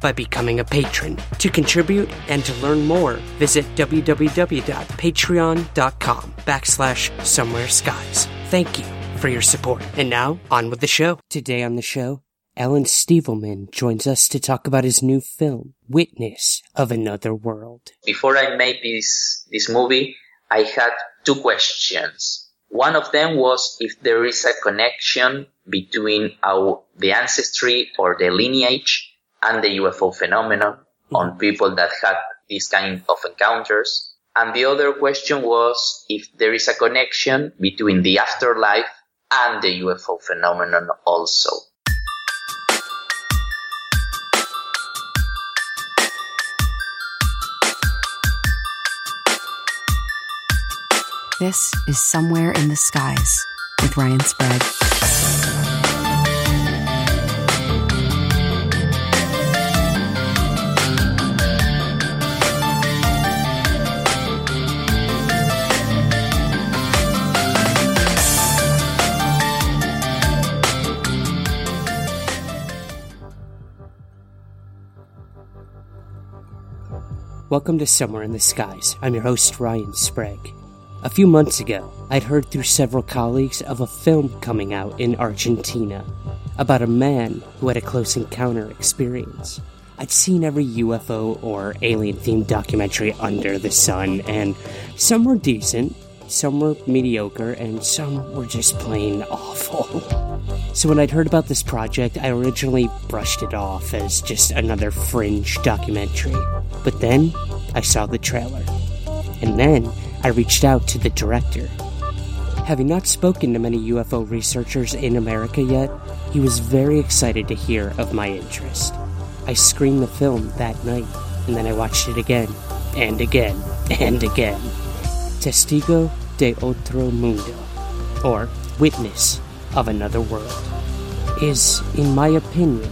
by becoming a patron. To contribute and to learn more, visit www.patreon.com backslash somewhere skies. Thank you for your support. And now, on with the show. Today on the show, Alan Stivelman joins us to talk about his new film, Witness of Another World. before I made this this movie, I had two questions. One of them was if there is a connection between our the ancestry or the lineage and the UFO phenomenon on mm-hmm. people that had these kind of encounters. And the other question was if there is a connection between the afterlife and the UFO phenomenon also. This is Somewhere in the Skies with Ryan Sprague. Welcome to Somewhere in the Skies. I'm your host, Ryan Sprague. A few months ago, I'd heard through several colleagues of a film coming out in Argentina about a man who had a close encounter experience. I'd seen every UFO or alien themed documentary under the sun, and some were decent, some were mediocre, and some were just plain awful. So when I'd heard about this project, I originally brushed it off as just another fringe documentary. But then I saw the trailer. And then I reached out to the director. Having not spoken to many UFO researchers in America yet, he was very excited to hear of my interest. I screened the film that night, and then I watched it again, and again, and again. Testigo de Otro Mundo, or Witness of Another World, is, in my opinion,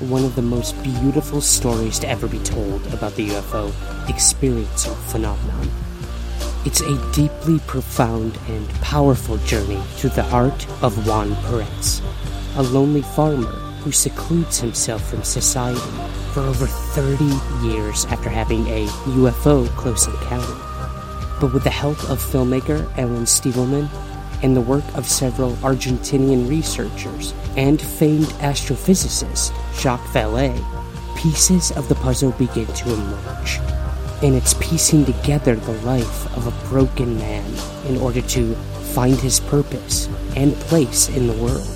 one of the most beautiful stories to ever be told about the UFO experience or phenomenon. It's a deeply profound and powerful journey through the art of Juan Perez, a lonely farmer who secludes himself from society for over 30 years after having a UFO close encounter. But with the help of filmmaker Alan Stivelman and the work of several Argentinian researchers and famed astrophysicist Jacques Vallée, pieces of the puzzle begin to emerge and it's piecing together the life of a broken man in order to find his purpose and place in the world.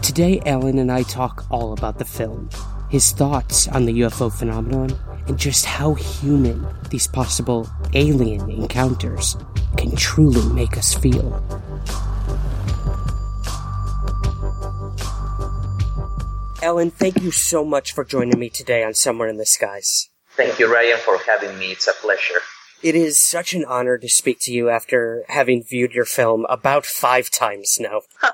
Today, Alan and I talk all about the film, his thoughts on the UFO phenomenon, and just how human these possible alien encounters can truly make us feel. Alan, thank you so much for joining me today on Somewhere in the Skies. Thank you, Ryan, for having me. It's a pleasure. It is such an honor to speak to you after having viewed your film about five times now.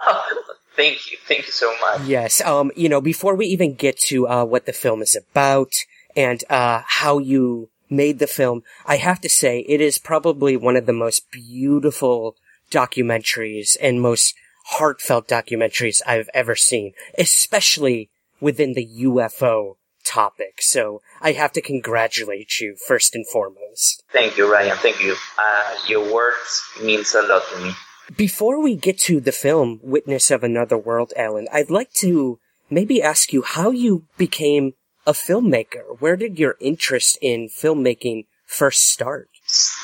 Thank you. Thank you so much. Yes, um, you know, before we even get to uh, what the film is about and uh, how you made the film, I have to say it is probably one of the most beautiful documentaries and most heartfelt documentaries I've ever seen, especially within the UFO topic. So I have to congratulate you first and foremost. Thank you, Ryan. Thank you. Uh, your words means a lot to me. Before we get to the film Witness of Another World, Alan, I'd like to maybe ask you how you became a filmmaker. Where did your interest in filmmaking first start?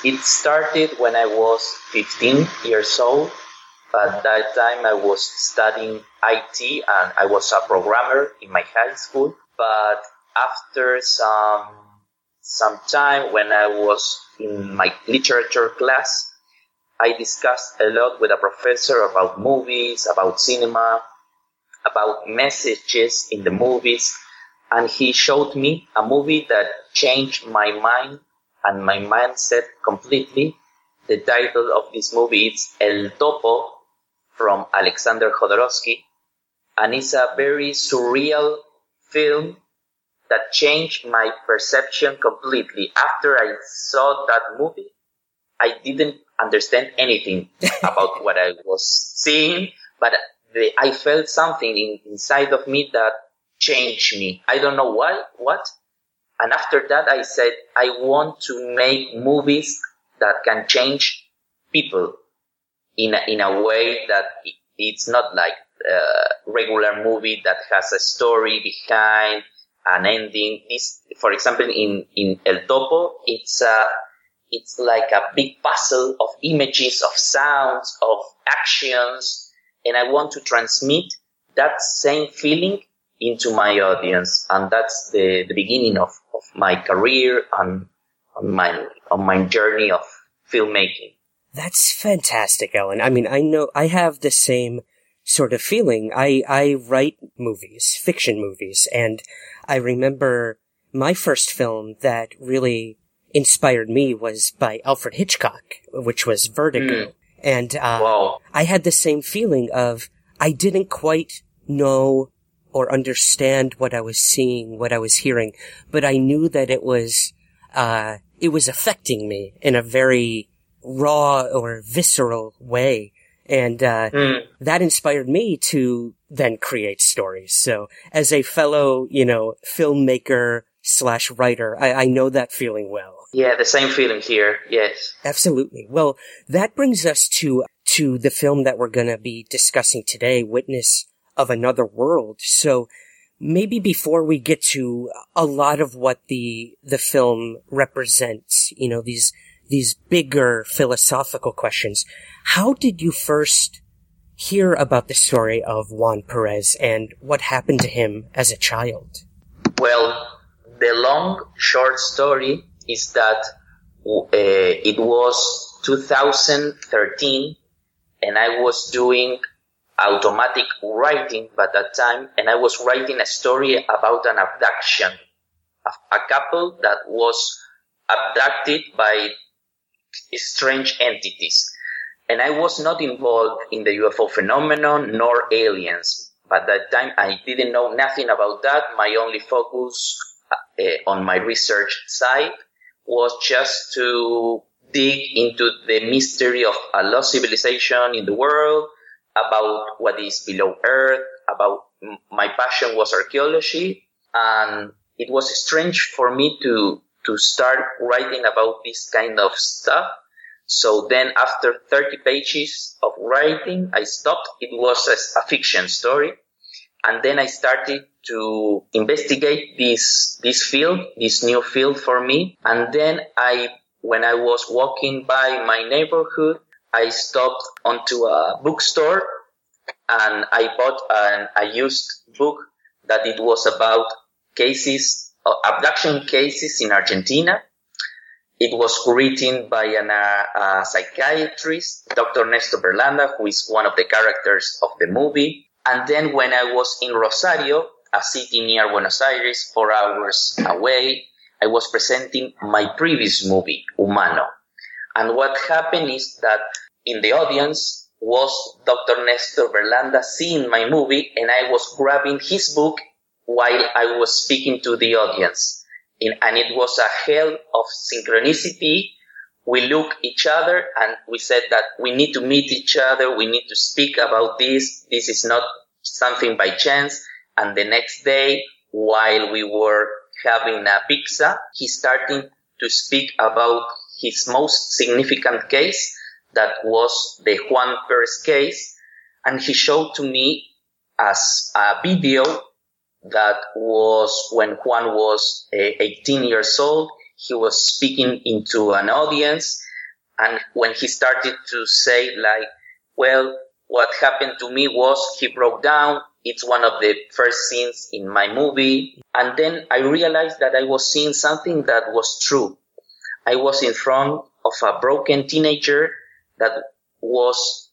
It started when I was 15 years old. At that time, I was studying IT and I was a programmer in my high school. But after some some time, when I was in my literature class, I discussed a lot with a professor about movies, about cinema, about messages in the movies, and he showed me a movie that changed my mind and my mindset completely. The title of this movie is El Topo from Alexander Jodorowsky, and it's a very surreal film that changed my perception completely. After I saw that movie, I didn't understand anything about what I was seeing, but the, I felt something in, inside of me that changed me. I don't know why, what. And after that, I said, I want to make movies that can change people in a, in a way that it's not like a regular movie that has a story behind an ending. This, for example, in, in El Topo, it's a, it's like a big puzzle of images, of sounds, of actions, and I want to transmit that same feeling into my audience, and that's the, the beginning of, of my career and on my on my journey of filmmaking. That's fantastic, Alan. I mean, I know I have the same sort of feeling. I I write movies, fiction movies, and I remember my first film that really inspired me was by Alfred Hitchcock, which was Vertigo. Mm. And uh, wow. I had the same feeling of I didn't quite know or understand what I was seeing, what I was hearing, but I knew that it was uh, it was affecting me in a very raw or visceral way. And uh, mm. that inspired me to then create stories. So as a fellow, you know, filmmaker slash writer, I, I know that feeling well. Yeah, the same feeling here. Yes. Absolutely. Well, that brings us to, to the film that we're going to be discussing today, Witness of Another World. So maybe before we get to a lot of what the, the film represents, you know, these, these bigger philosophical questions, how did you first hear about the story of Juan Perez and what happened to him as a child? Well, the long short story is that uh, it was 2013 and I was doing automatic writing by that time and I was writing a story about an abduction of a couple that was abducted by strange entities. And I was not involved in the UFO phenomenon nor aliens. By that time, I didn't know nothing about that. My only focus uh, on my research side was just to dig into the mystery of a lost civilization in the world, about what is below Earth, about my passion was archaeology, and it was strange for me to to start writing about this kind of stuff. So then after 30 pages of writing, I stopped. It was a, a fiction story. And then I started to investigate this, this field, this new field for me. And then I, when I was walking by my neighborhood, I stopped onto a bookstore and I bought an, a used book that it was about cases, uh, abduction cases in Argentina. It was written by an, uh, a psychiatrist, Dr. Nestor Berlanda, who is one of the characters of the movie. And then when I was in Rosario, a city near Buenos Aires, four hours away, I was presenting my previous movie, Humano. And what happened is that in the audience was Dr. Nestor Berlanda seeing my movie and I was grabbing his book while I was speaking to the audience. and it was a hell of synchronicity. We look each other and we said that we need to meet each other. We need to speak about this. This is not something by chance. And the next day, while we were having a pizza, he started to speak about his most significant case, that was the Juan Perez case, and he showed to me as a video that was when Juan was uh, 18 years old. He was speaking into an audience. And when he started to say like, well, what happened to me was he broke down. It's one of the first scenes in my movie. And then I realized that I was seeing something that was true. I was in front of a broken teenager that was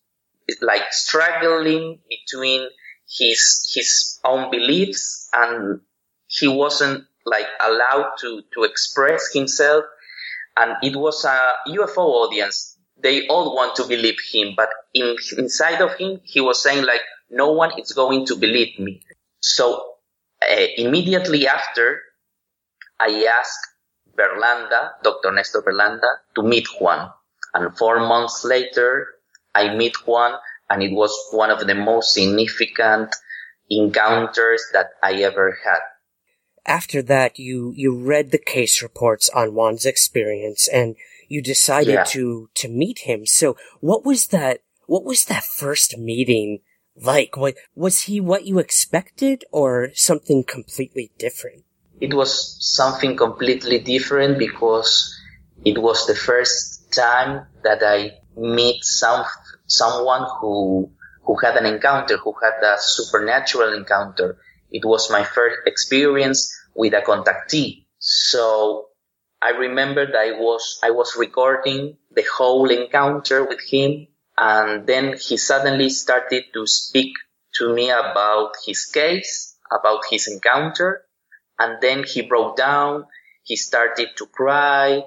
like struggling between his his own beliefs and he wasn't like allowed to to express himself. And it was a UFO audience. They all want to believe him but in inside of him he was saying like no one is going to believe me. So uh, immediately after I asked Berlanda Dr. Nestor Berlanda to meet Juan and four months later I meet Juan and it was one of the most significant encounters that I ever had. After that, you, you read the case reports on Juan's experience and you decided Yeah. to, to meet him. So what was that, what was that first meeting like? What, was he what you expected or something completely different? It was something completely different because it was the first time that I meet some someone who who had an encounter, who had a supernatural encounter. It was my first experience with a contactee. So I remember that I was I was recording the whole encounter with him and then he suddenly started to speak to me about his case, about his encounter, and then he broke down, he started to cry,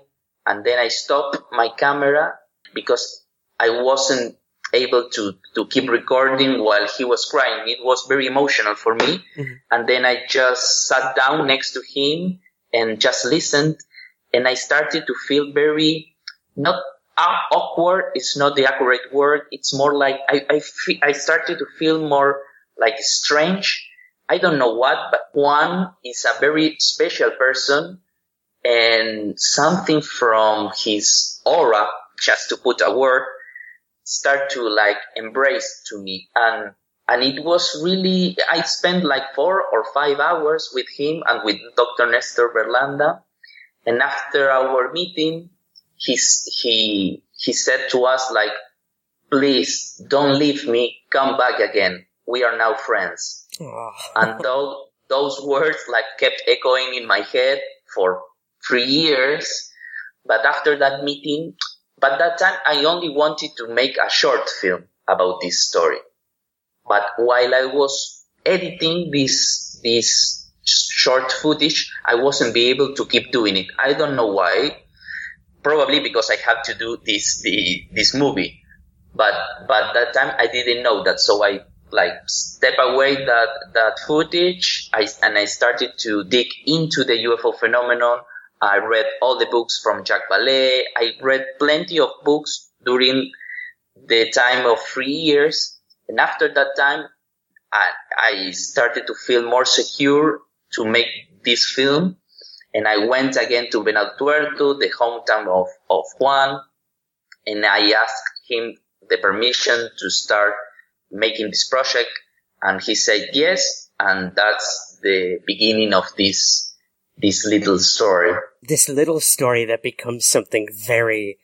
and then I stopped my camera because I wasn't able to, to keep recording while he was crying. It was very emotional for me. Mm-hmm. And then I just sat down next to him and just listened. And I started to feel very, not aw- awkward It's not the accurate word. It's more like I, I, fe- I started to feel more like strange. I don't know what, but Juan is a very special person and something from his aura, just to put a word, start to like embrace to me. And, and it was really, I spent like four or five hours with him and with Dr. Nestor Berlanda. And after our meeting, he's, he, he said to us like, please don't leave me. Come back again. We are now friends. and those, those words like kept echoing in my head for three years. But after that meeting, but that time I only wanted to make a short film about this story. But while I was editing this, this short footage, I wasn't be able to keep doing it. I don't know why. Probably because I had to do this, the, this movie. But, but that time I didn't know that. So I like step away that, that footage. I, and I started to dig into the UFO phenomenon. I read all the books from Jacques Vallée. I read plenty of books during the time of three years. And after that time, I, I started to feel more secure to make this film. And I went again to Venado Tuerto, the hometown of, of Juan, and I asked him the permission to start making this project. And he said yes. And that's the beginning of this, this little story. This little story that becomes something very,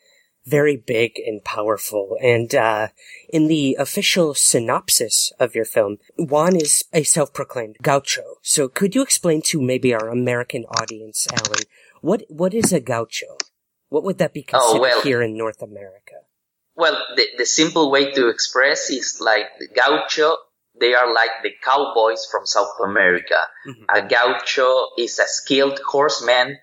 very big and powerful. And, uh, in the official synopsis of your film, Juan is a self-proclaimed gaucho. So could you explain to maybe our American audience, Alan, what, what is a gaucho? What would that be Oh, considered well- here in North America? Well, the, the simple way to express is like the gaucho, they are like the cowboys from South America. Mm-hmm. A gaucho is a skilled horseman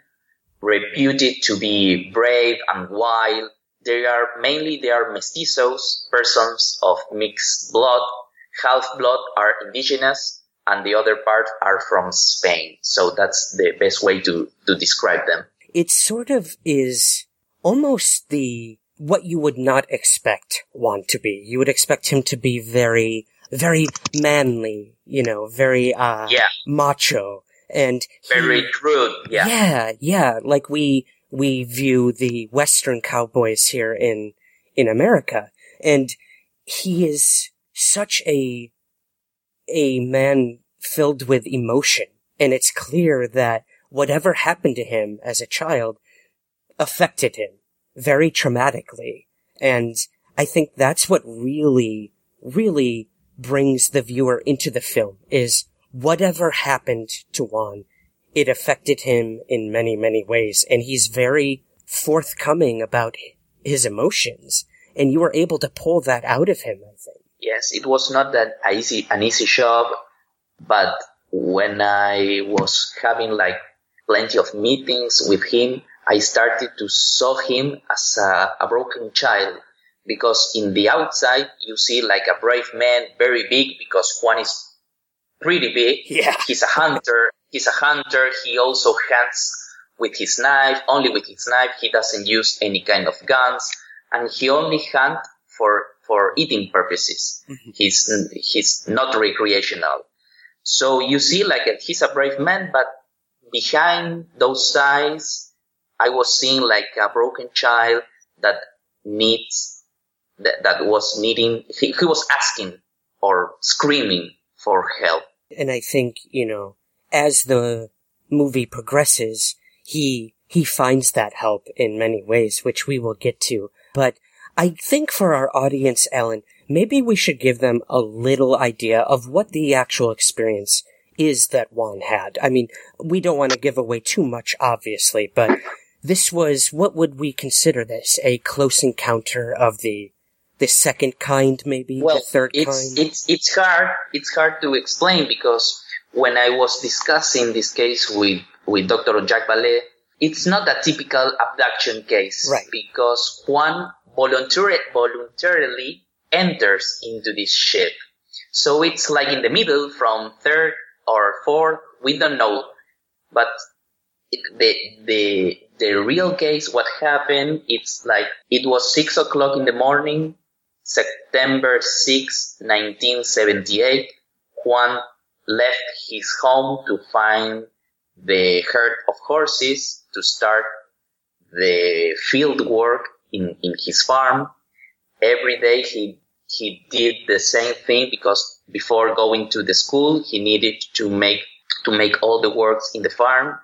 reputed to be brave and wild. They are mainly, they are mestizos, persons of mixed blood. Half blood are indigenous and the other part are from Spain. So that's the best way to, to describe them. It sort of is almost the, what you would not expect Juan to be. You would expect him to be very, very manly, you know, very, uh, Yeah. macho. And he- Very rude. Yeah. yeah, yeah, like we, we view the Western cowboys here in, in America. And he is such a, a man filled with emotion. And it's clear that whatever happened to him as a child affected him very traumatically. And I think that's what really, really brings the viewer into the film is whatever happened to Juan, it affected him in many, many ways. And he's very forthcoming about his emotions. And you were able to pull that out of him, I think. Yes, it was not that easy, an easy job, but when I was having like plenty of meetings with him, I started to saw him as a, a broken child because in the outside you see like a brave man, very big because Juan is pretty big. Yeah. He's a hunter. He's a hunter. He also hunts with his knife, only with his knife. He doesn't use any kind of guns and he only hunt for, for eating purposes. Mm-hmm. He's, he's not recreational. So you see like a, he's a brave man, but behind those eyes, I was seeing like a broken child that needs, that, that was needing, he, he was asking or screaming for help. And I think, you know, as the movie progresses, he, he finds that help in many ways, which we will get to. But I think for our audience, Alan, maybe we should give them a little idea of what the actual experience is that Juan had. I mean, we don't want to give away too much, obviously, but this was, what would we consider this? A close encounter of the, the second kind, maybe? Well, the third it's, kind? it's, it's hard, it's hard to explain because when I was discussing this case with, with Dr. Jacques Vallée, it's not a typical abduction case. Right. Because Juan voluntary, voluntarily enters into this ship. So it's like in the middle from third or fourth, we don't know. But the, the, the real case, what happened, it's like, it was six o'clock in the morning, September 6, 1978. Juan left his home to find the herd of horses to start the field work in, in his farm. Every day he, he did the same thing because before going to the school, he needed to make, to make all the works in the farm.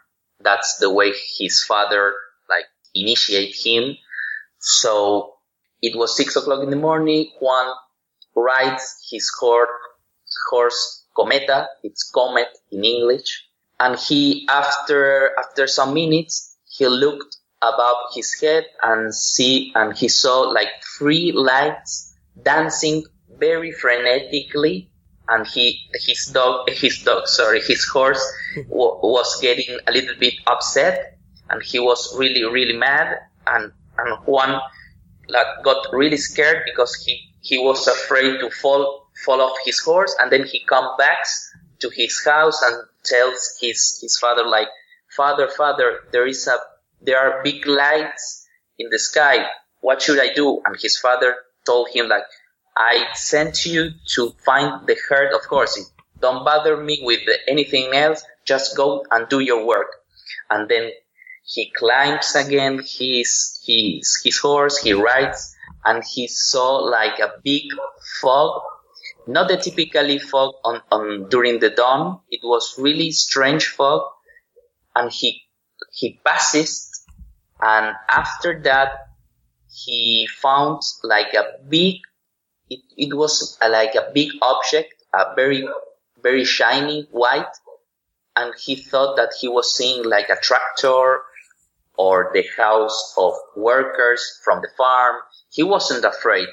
That's the way his father, like, initiate him. So it was six o'clock in the morning. Juan rides his horse, horse Cometa. It's Comet in English. And he, after, after some minutes, he looked above his head and see, and he saw like three lights dancing very frenetically. And he, his dog, his dog, sorry, his horse w- was getting a little bit upset and he was really, really mad. And, and Juan like got really scared because he, he was afraid to fall, fall off his horse. And then he come back to his house and tells his, his father like, father, father, there is a, there are big lights in the sky. What should I do? And his father told him like, I sent you to find the herd of horses. Don't bother me with anything else. Just go and do your work. And then he climbs again his, his, his horse. He rides and he saw like a big fog. Not the typically fog on, on during the dawn. It was really strange fog. And he, he passes and after that he found like a big it, it was a, like a big object a very very shiny white. And he thought that he was seeing like a tractor or the house of workers from the farm. He wasn't afraid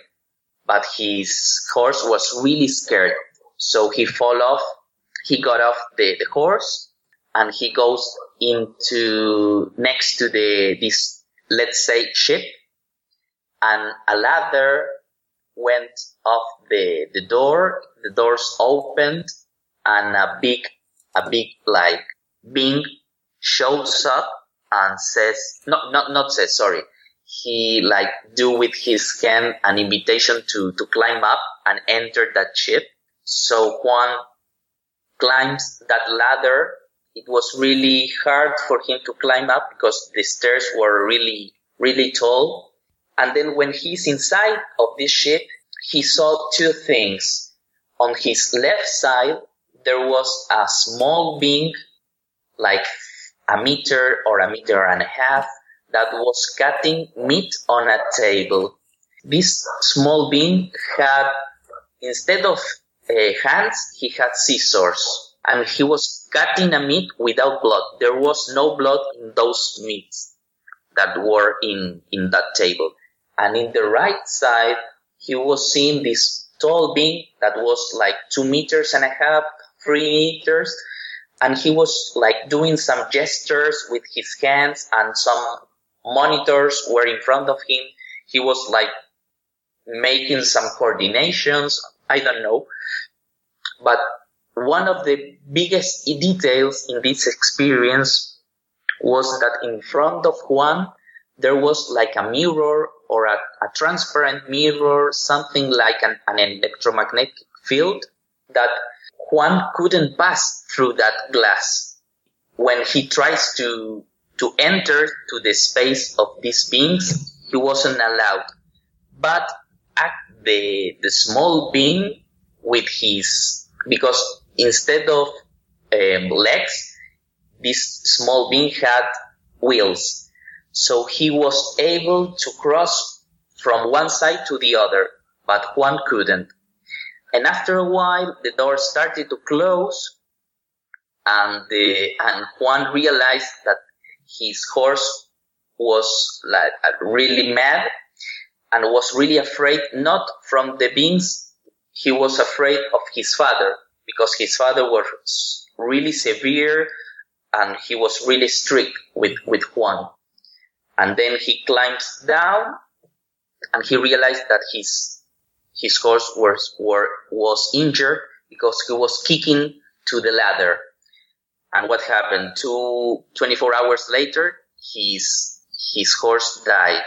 but his horse was really scared. So he fall off he got off the, the horse and he goes into next to the this let's say ship. And a ladder went off the the door. The doors opened and a big a big like being shows up and says not not not says sorry. He like do with his hand an invitation to to climb up and enter that ship. So juan climbs that ladder. It was really hard for him to climb up because the stairs were really, really tall. And then when he's inside of this ship, he saw two things. On his left side, there was a small being, like a meter or a meter and a half, that was cutting meat on a table. This small being had, instead of uh, hands, he had scissors. And he was cutting a meat without blood. There was no blood in those meats that were in, in that table. And in the right side, he was seeing this tall being that was like two meters and a half, three meters. And he was like doing some gestures with his hands and some monitors were in front of him. He was like making some coordinations. I don't know. But one of the biggest details in this experience was that in front of Juan, there was like a mirror or a, a transparent mirror, something like an, an electromagnetic field that Juan couldn't pass through that glass. When he tries to, to enter to the space of these beings, he wasn't allowed. But at the, the small being with his, because instead of um, legs, this small being had wheels. So he was able to cross from one side to the other, but Juan couldn't. And after a while, the door started to close and the, and Juan realized that his horse was like really mad and was really afraid not from the beings. He was afraid of his father because his father was really severe and he was really strict with, with Juan. And then he climbs down and he realized that his, his horse was, were, was injured because he was kicking to the ladder. And what happened? Two, 24 hours later, his, his horse died.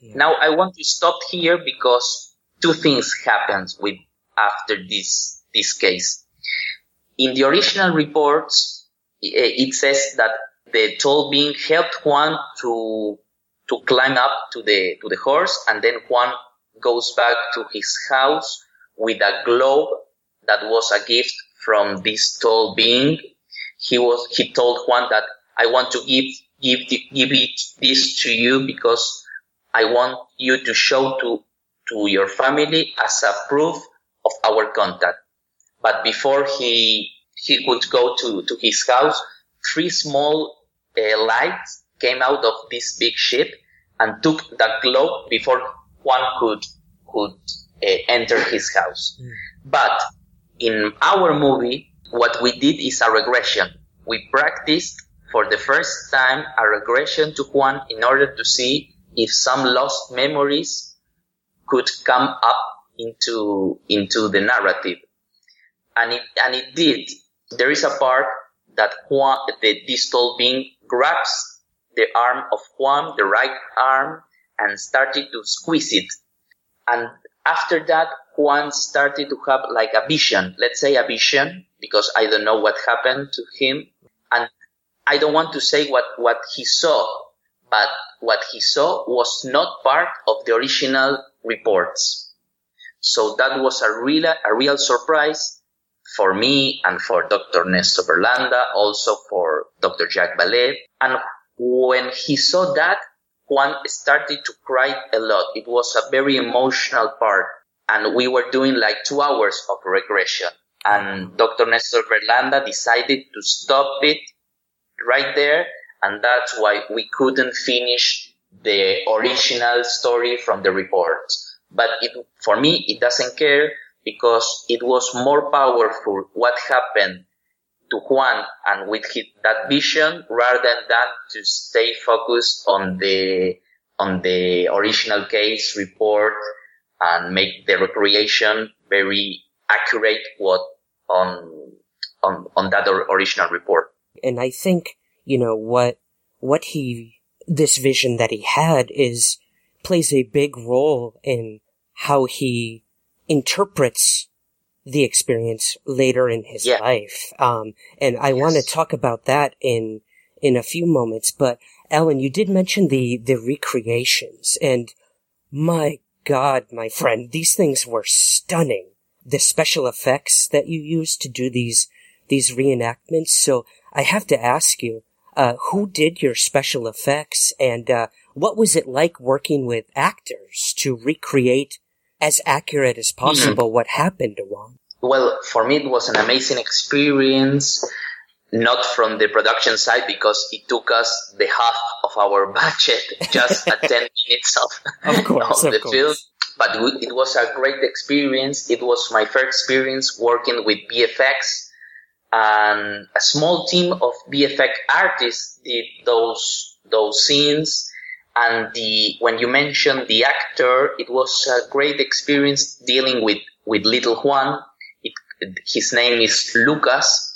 Yeah. Now I want to stop here because two things happened with after this this case. In the original reports, it says that the tall being helped Juan to to climb up to the to the horse, and then Juan goes back to his house with a globe that was a gift from this tall being. He was he told Juan that I want to give give give it this to you because I want you to show to, to your family as a proof of our contact. But before he, he could go to, to his house, three small uh, lights came out of this big ship and took the globe before Juan could, could uh, enter his house. Mm. But in our movie, what we did is a regression. We practiced for the first time a regression to Juan in order to see if some lost memories could come up into into the narrative, and it and it did. There is a part that Juan, the distal being grabs the arm of Juan, the right arm, and started to squeeze it. And after that, Juan started to have like a vision. Let's say a vision, because I don't know what happened to him. And I don't want to say what, what he saw, but what he saw was not part of the original reports. So that was a real, a real surprise for me and for Dr. Nestor Berlanda, also for Dr. Jacques Vallée. And when he saw that, Juan started to cry a lot. It was a very emotional part. And we were doing like two hours of regression. And Dr. Nestor Berlanda decided to stop it right there and that's why we couldn't finish the original story from the report. But it, for me, it doesn't care because it was more powerful what happened to Juan and with his, that vision rather than to stay focused on the on the original case report and make the recreation very accurate what on on on that original report. And I think you know, what, what he, this vision that he had is, plays a big role in how he interprets the experience later in his yeah. life. Um, and I yes. want to talk about that in, in a few moments, but Alan, you did mention the, the recreations and my God, my friend, these things were stunning. The special effects that you used to do these these reenactments. So I have to ask you, uh, who did your special effects and, uh, what was it like working with actors to recreate as accurate as possible mm-hmm. what happened to Juan? Well, for me, it was an amazing experience not from the production side because it took us the half of our budget just at 10 minutes of, of, course, of the course. film. But it was a great experience. It was my first experience working with VFX and a small team of VFX artists did those, those scenes. And the, when you mentioned the actor, it was a great experience dealing with, with little Juan. It, his name is Lucas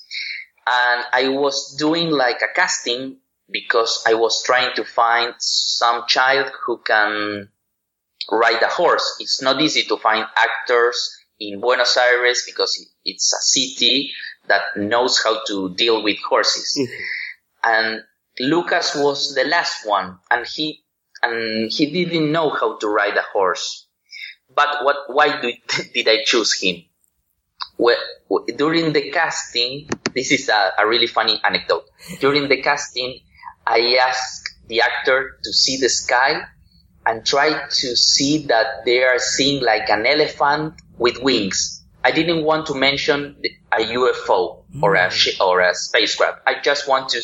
and I was doing like a casting because I was trying to find some child who can ride a horse. It's not easy to find actors in Buenos Aires because it's a city that knows how to deal with horses. Mm-hmm. And Lucas was the last one and he, and he didn't know how to ride a horse. But what, why did, did I choose him? Well, during the casting, this is a, a really funny anecdote. During the casting, I asked the actor to see the sky and try to see that they are seeing like an elephant with wings. I didn't want to mention a UFO or a hmm. or a spacecraft. I just want to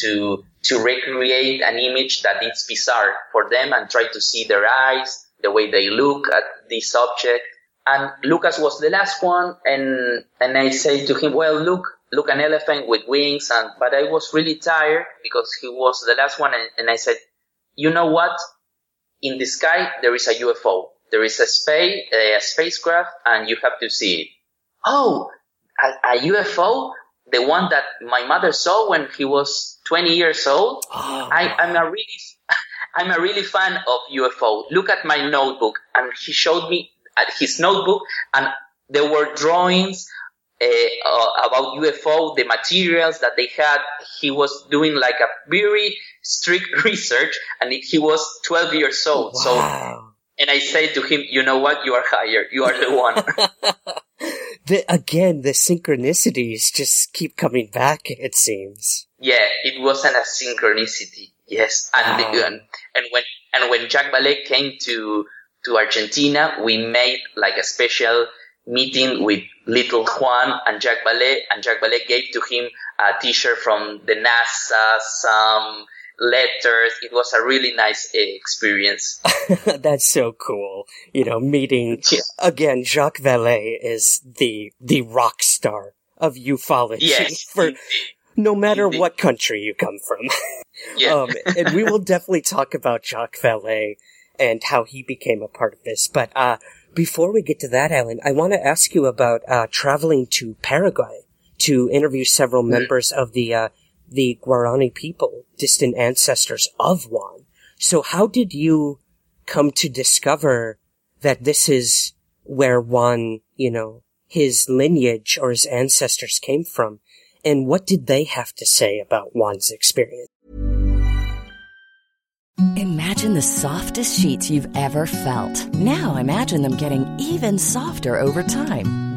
to to recreate an image that is bizarre for them and try to see their eyes, the way they look at this object. And Lucas was the last one, and and I say to him, "Well, look, look, an elephant with wings." And but I was really tired because he was the last one, and, and I said, "You know what? In the sky there is a UFO. There is a space a spacecraft, and you have to see it." Oh, a, a UFO, the one that my mother saw when he was 20 years old. Oh, I, I'm a really I'm a really fan of UFO. Look at my notebook. And he showed me at his notebook and there were drawings uh, uh, about UFO, the materials that they had. He was doing like a very strict research and he was 12 years old. Wow. So, and I said to him, you know what? You are hired. You are the one. the, again, the synchronicities just keep coming back, it seems. Yeah, it wasn't a synchronicity. Yes. And, wow. and, and when, and when Jacques Vallée came to, to Argentina, we made like a special meeting with little Juan and Jacques Vallée and Jacques Vallée gave to him a t-shirt from the NASA, some letters. It was a really nice experience. That's so cool. You know, meeting yeah. again, Jacques Vallée is the, the rock star of ufology yes, for no matter what country you come from. yeah. Um, and we will definitely talk about Jacques Vallée and how he became a part of this. But uh, before we get to that, Alan, I want to ask you about uh, traveling to Paraguay to interview several mm-hmm. members of the uh, the Guarani people, distant ancestors of Juan. So, how did you come to discover that this is where Juan, you know, his lineage or his ancestors came from? And what did they have to say about Juan's experience? Imagine the softest sheets you've ever felt. Now imagine them getting even softer over time.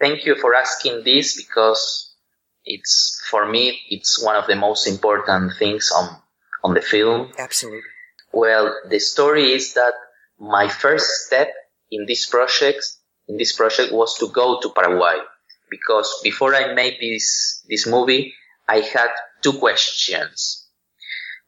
Thank you for asking this because it's, for me, it's one of the most important things on, on the film. Absolutely. Well, the story is that my first step in this project, in this project was to go to Paraguay because before I made this, this movie, I had two questions.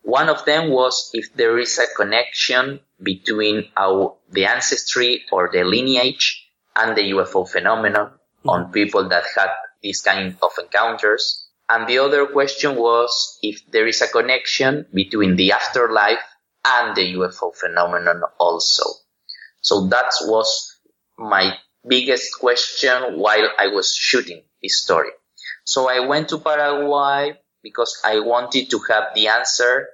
One of them was if there is a connection between our, the ancestry or the lineage and the UFO phenomenon mm-hmm. on people that had this kind of encounters. And the other question was if there is a connection between the afterlife and the UFO phenomenon also. So that was my biggest question while I was shooting this story. So I went to Paraguay because I wanted to have the answer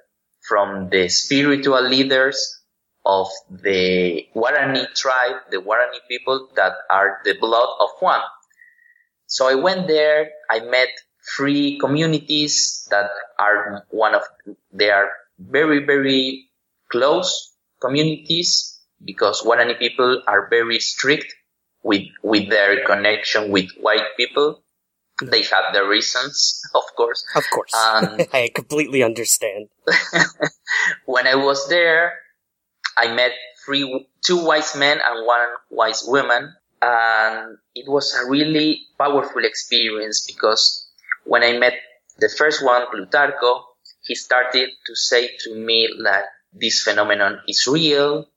from the spiritual leaders of the Guarani tribe, the Guarani people that are the blood of Juan. So I went there, I met three communities that are one of, they are very, very close communities because Guarani people are very strict with, with their connection with white people. They have their reasons, of course. Of course. Um, I completely understand. when I was there, I met three, two wise men and one wise woman. And it was a really powerful experience because when I met the first one, Plutarco, he started to say to me that this phenomenon is real,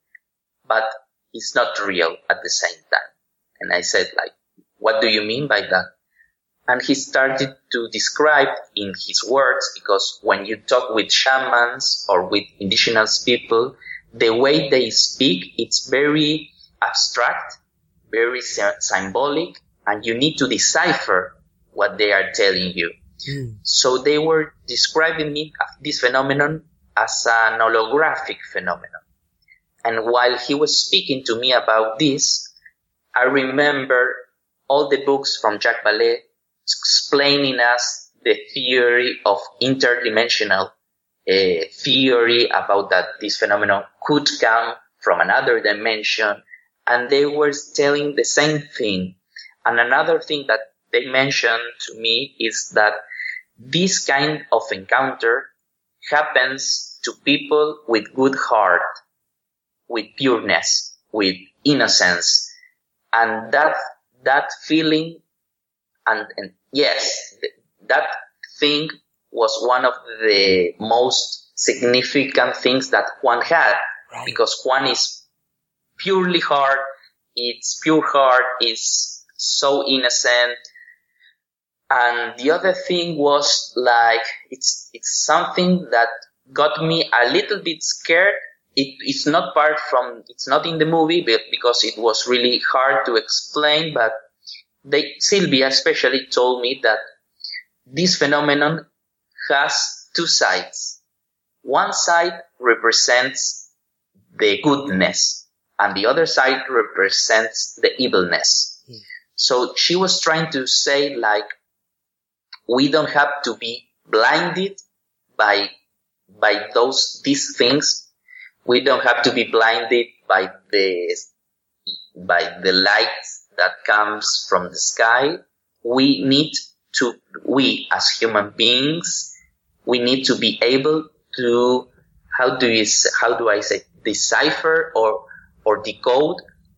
but it's not real at the same time. And I said like, what do you mean by that? And he started to describe in his words, because when you talk with shamans or with indigenous people, the way they speak, it's very abstract, very symbolic, and you need to decipher what they are telling you. Mm. So they were describing me this phenomenon as an holographic phenomenon. And while he was speaking to me about this, I remember all the books from Jacques Vallée explaining us the theory of interdimensional uh, theory about that this phenomenon could come from another dimension. And they were telling the same thing. And another thing that they mentioned to me is that this kind of encounter happens to people with good heart, with pureness, with innocence. And that, that feeling and, and yes, that thing was one of the most significant things that Juan had right. because Juan is purely heart. It's pure heart is so innocent and the other thing was like, it's, it's something that got me a little bit scared. It, it's not part from, it's not in the movie but because it was really hard to explain, but they, Sylvia especially told me that this phenomenon has two sides. One side represents the goodness and the other side represents the evilness. Mm. So she was trying to say like, we don't have to be blinded by by those these things. We don't have to be blinded by the by the light that comes from the sky. We need to we as human beings we need to be able to how do you how do I say decipher or or decode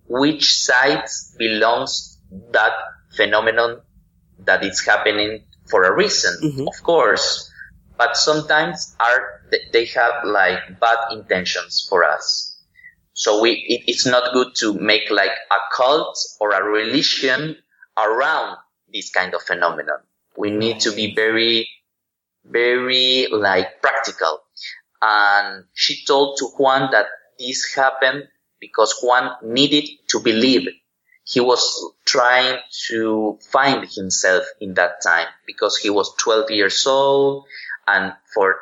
which sides belongs that phenomenon that is happening for a reason, mm-hmm. of course, but sometimes are they have like bad intentions for us. So we it, it's not good to make like a cult or a religion around this kind of phenomenon. We need to be very, very like practical. And she told to Juan that this happened because Juan needed to believe he was trying to find himself in that time because he was 12 years old and for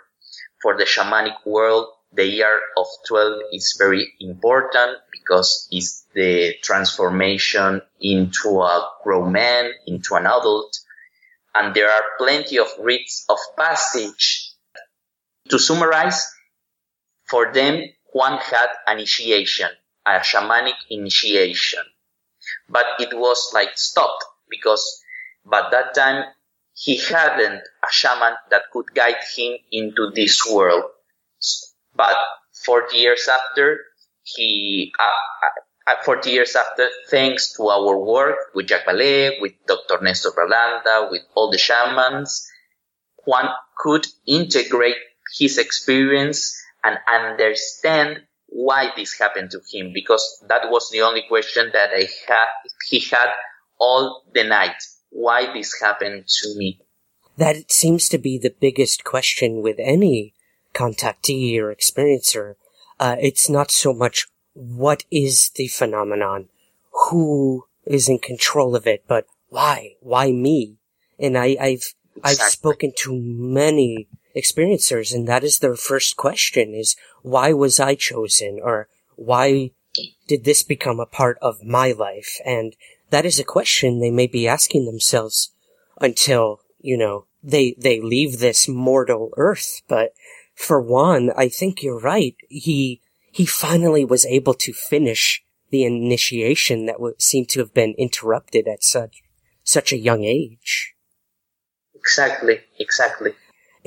for the shamanic world the year of 12 is very important because it's the transformation into a grown man into an adult and there are plenty of rites of passage. To summarize, for them, Juan had an initiation, a shamanic initiation. But it was like stopped because by that time he hadn't a shaman that could guide him into this world. But 40 years after, he, uh, uh, 40 years after, thanks to our work with Jacques Vallée, with Dr. Nestor Berlanda, with all the shamans, Juan could integrate his experience and understand why this happened to him because that was the only question that I had, he had all the night. Why this happened to me? That seems to be the biggest question with any contactee or experiencer. Uh, it's not so much what is the phenomenon, who is in control of it, but why? Why me? And I, I've, exactly. I've spoken to many experiencers and that is their first question is why was I chosen or why did this become a part of my life? And that is a question they may be asking themselves until, you know, they, they leave this mortal earth. But for Juan, I think you're right. He, he finally was able to finish the initiation that would seem to have been interrupted at such, such a young age. Exactly, exactly.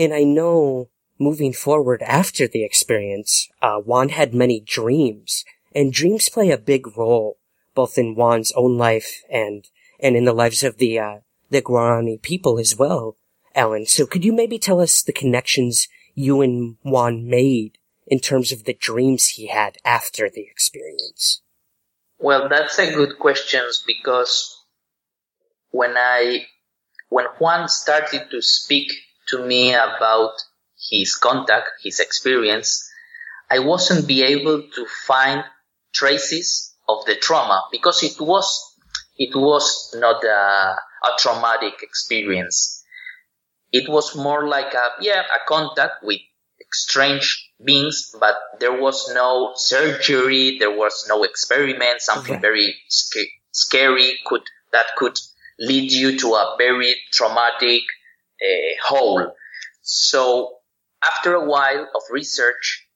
And I know moving forward after the experience, uh, Juan had many dreams, and dreams play a big role both in Juan's own life and and in the lives of the uh, the Guarani people as well. Alan, so could you maybe tell us the connections you and Juan made in terms of the dreams he had after the experience? Well, that's a good question because when I when Juan started to speak to me about his contact, his experience, I wasn't be able to find traces of the trauma because it was it was not a, a traumatic experience. It was more like a yeah a contact with strange beings, but there was no surgery, there was no experiment, something okay. very sc- scary could that could lead you to a very traumatic uh, hole. So after a while of research,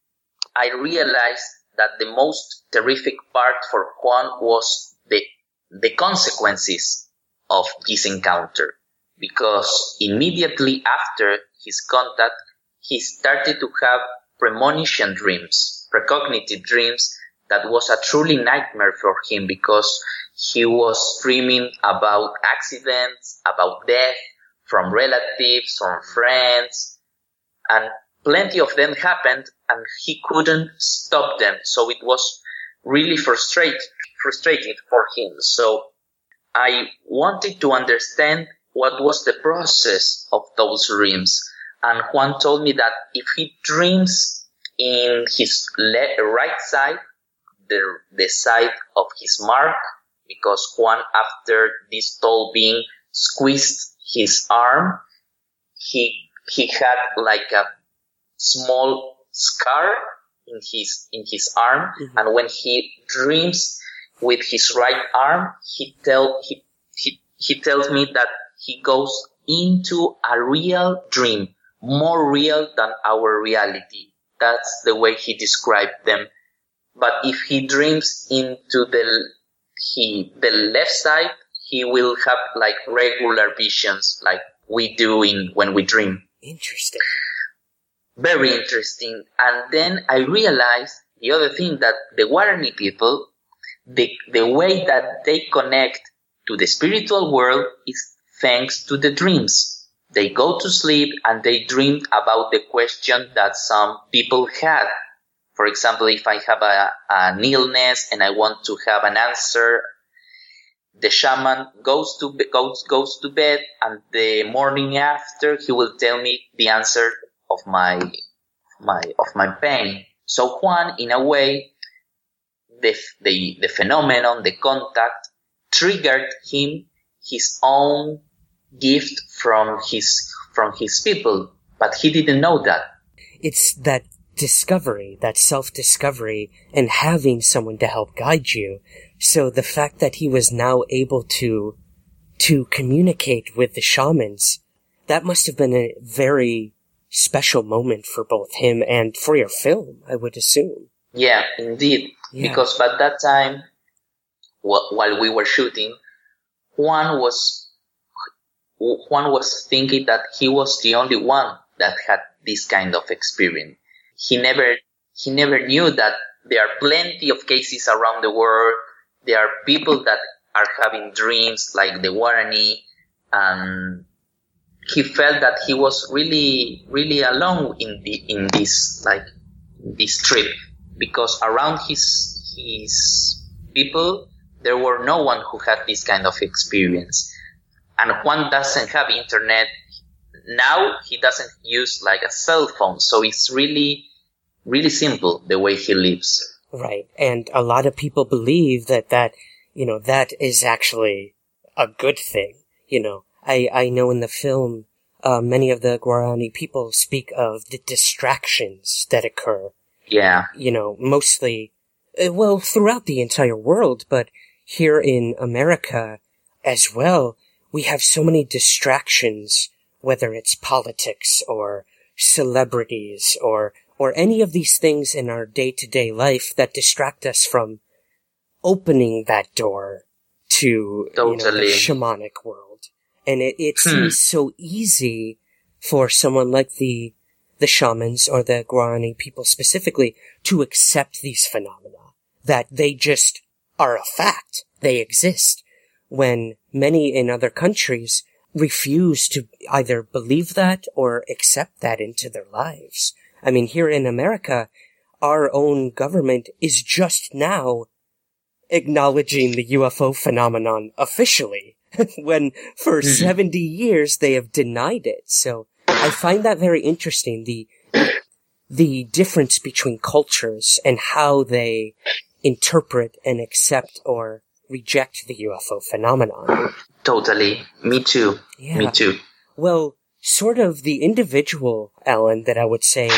I realized that the most terrific part for Juan was the, the consequences of this encounter. Because immediately after his contact, he started to have premonition dreams, precognitive dreams that was a truly nightmare for him because he was dreaming about accidents, about death, from relatives, from friends, and plenty of them happened and he couldn't stop them. So it was really frustrating, frustrating for him. So I wanted to understand what was the process of those dreams. And Juan told me that if he dreams in his le- right side, the, the side of his mark, because Juan, after this tall being squeezed his arm, he he had like a small scar in his in his arm, mm-hmm. and when he dreams with his right arm, he tell he, he he tells me that he goes into a real dream, more real than our reality. That's the way he described them. But if he dreams into the he the left side, he will have like regular visions like we do in when we dream. Interesting. Very interesting. And then I realized the other thing that the Guarani people, the, the way that they connect to the spiritual world is thanks to the dreams. They go to sleep and they dream about the question that some people had. For example, if I have a, an illness and I want to have an answer the shaman goes to goes goes to bed and the morning after he will tell me the answer of my my of my pain. So juan in a way the the, the phenomenon the contact triggered him his own gift from his from his people. But he didn't know that. It's that discovery that self-discovery and having someone to help guide you so the fact that he was now able to, to communicate with the shamans that must have been a very special moment for both him and for your film, I would assume. Yeah, indeed. Yeah. Because by that time, while we were shooting, Juan was Juan was thinking that he was the only one that had this kind of experience. He never he never knew that there are plenty of cases around the world. There are people that are having dreams like the Guarani, and he felt that he was really really alone in the in this like this trip. Because around his his people there were no one who had this kind of experience. And Juan doesn't have internet. Now he doesn't use like a cell phone. So it's really really simple the way he lives Right. And a lot of people believe that that, you know, that is actually a good thing. You know, I, I know in the film, uh, many of the Guarani people speak of the distractions that occur, yeah you know, mostly, uh, well, throughout the entire world, but here in America as well, we have so many distractions, whether it's politics or celebrities or or any of these things in our day to day life that distract us from opening that door to you know, the shamanic world. And it, it Hmm. seems so easy for someone like the the shamans or the Guarani people specifically to accept these phenomena. That they just are a fact. They exist. When many in other countries refuse to either believe that or accept that into their lives. I mean, here in America, our own government is just now acknowledging the UFO phenomenon officially, when for mm-hmm. 70 years they have denied it. So I find that very interesting, the, the difference between cultures and how they interpret and accept or reject the UFO phenomenon. totally me too Yeah. me too Well, sort of the individual, Alan, that I would say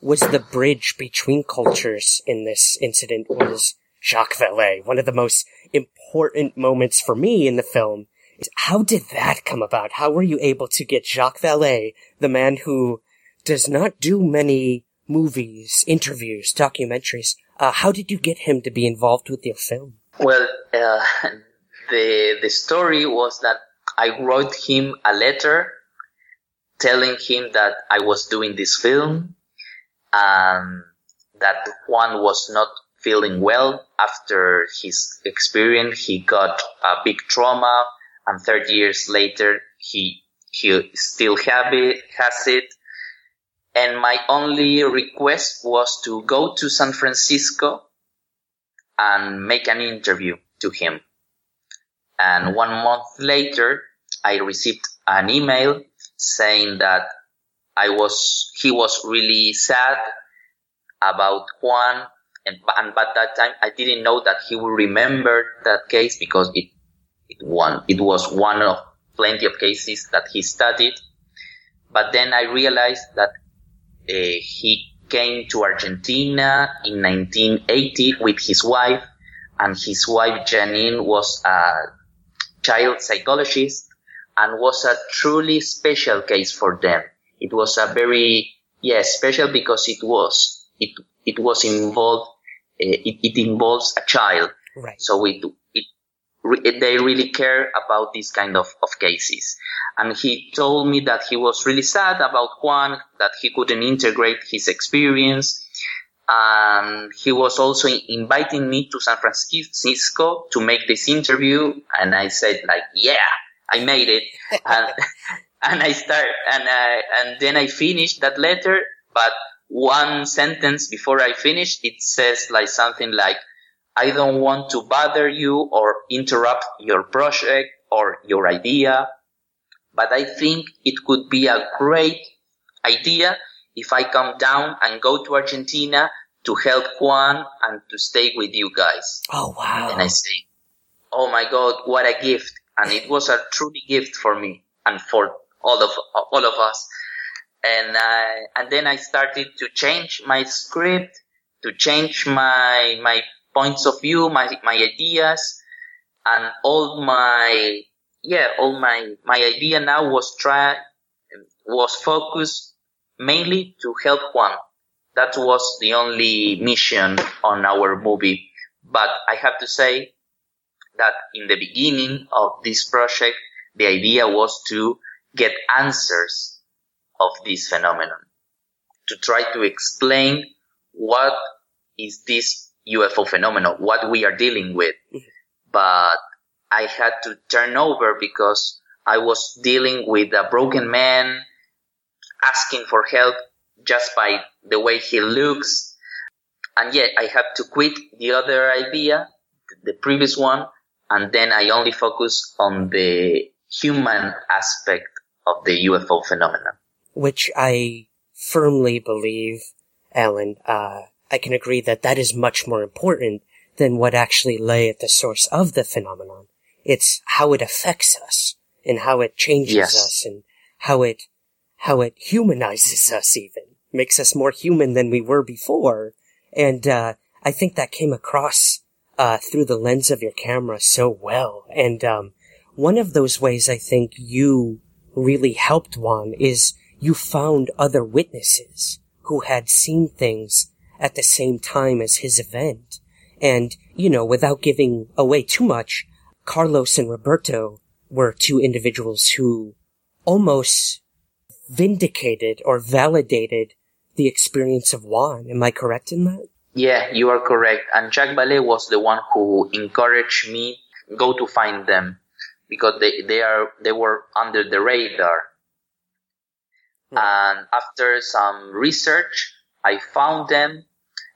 was the bridge between cultures in this incident was Jacques Vallée. One of the most important moments for me in the film is how did that come about? How were you able to get Jacques Vallée, the man who does not do many movies, interviews, documentaries, uh, how did you get him to be involved with your film? Well, uh, the the story was that I wrote him a letter telling him that I was doing this film and that Juan was not feeling well after his experience. He got a big trauma, and 30 years later, he he still have it, has it. And my only request was to go to San Francisco and make an interview to him. And one month later, I received an email saying that I was, he was really sad about Juan. And, and by that time, I didn't know that he would remember that case because it, it one, it was one of plenty of cases that he studied. But then I realized that uh, he came to Argentina in 1980 with his wife, and his wife Janine was a child psychologist and was a truly special case for them. It was a very, yeah, special because it was, it, it was involved, uh, it, it involves a child. Right. So it, it, they really care about this kind of, of cases. And he told me that he was really sad about Juan, that he couldn't integrate his experience. And he was also inviting me to San Francisco to make this interview. And I said like, yeah, I made it. Uh, and, and I start, and I, and then I finished that letter, but one sentence before I finished, it says like something like, I don't want to bother you or interrupt your project or your idea, but I think it could be a great idea if I come down and go to Argentina to help Juan and to stay with you guys. Oh wow. And I say, Oh my God, what a gift. And it was a truly gift for me and for all of, all of us. And I, and then I started to change my script, to change my, my points of view, my, my ideas and all my, yeah, all my, my idea now was try, was focused mainly to help Juan. That was the only mission on our movie. But I have to say that in the beginning of this project, the idea was to get answers of this phenomenon, to try to explain what is this UFO phenomenon, what we are dealing with. Mm-hmm. But I had to turn over because I was dealing with a broken man asking for help just by the way he looks. And yet I had to quit the other idea, the previous one, and then I only focus on the human aspect of the UFO phenomenon. Which I firmly believe, Alan, uh, I can agree that that is much more important than what actually lay at the source of the phenomenon. It's how it affects us and how it changes yes. us and how it, how it humanizes us even. Makes us more human than we were before. And, uh, I think that came across, uh, through the lens of your camera so well. And, um, one of those ways I think you really helped Juan is you found other witnesses who had seen things at the same time as his event. And, you know, without giving away too much, Carlos and Roberto were two individuals who almost vindicated or validated the experience of Juan. Am I correct in that? Yeah, you are correct. And Jacques Vallée was the one who encouraged me go to find them because they, they are they were under the radar. Hmm. And after some research, I found them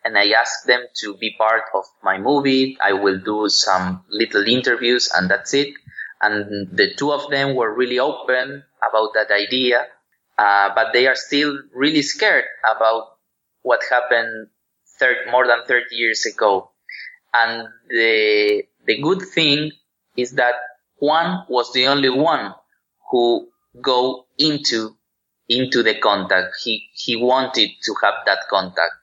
and I asked them to be part of my movie. I will do some little interviews and that's it. And the two of them were really open about that idea, uh, but they are still really scared about what happened thir- more than 30 years ago. And the, the good thing is that Juan was the only one who go into into the contact. He he wanted to have that contact,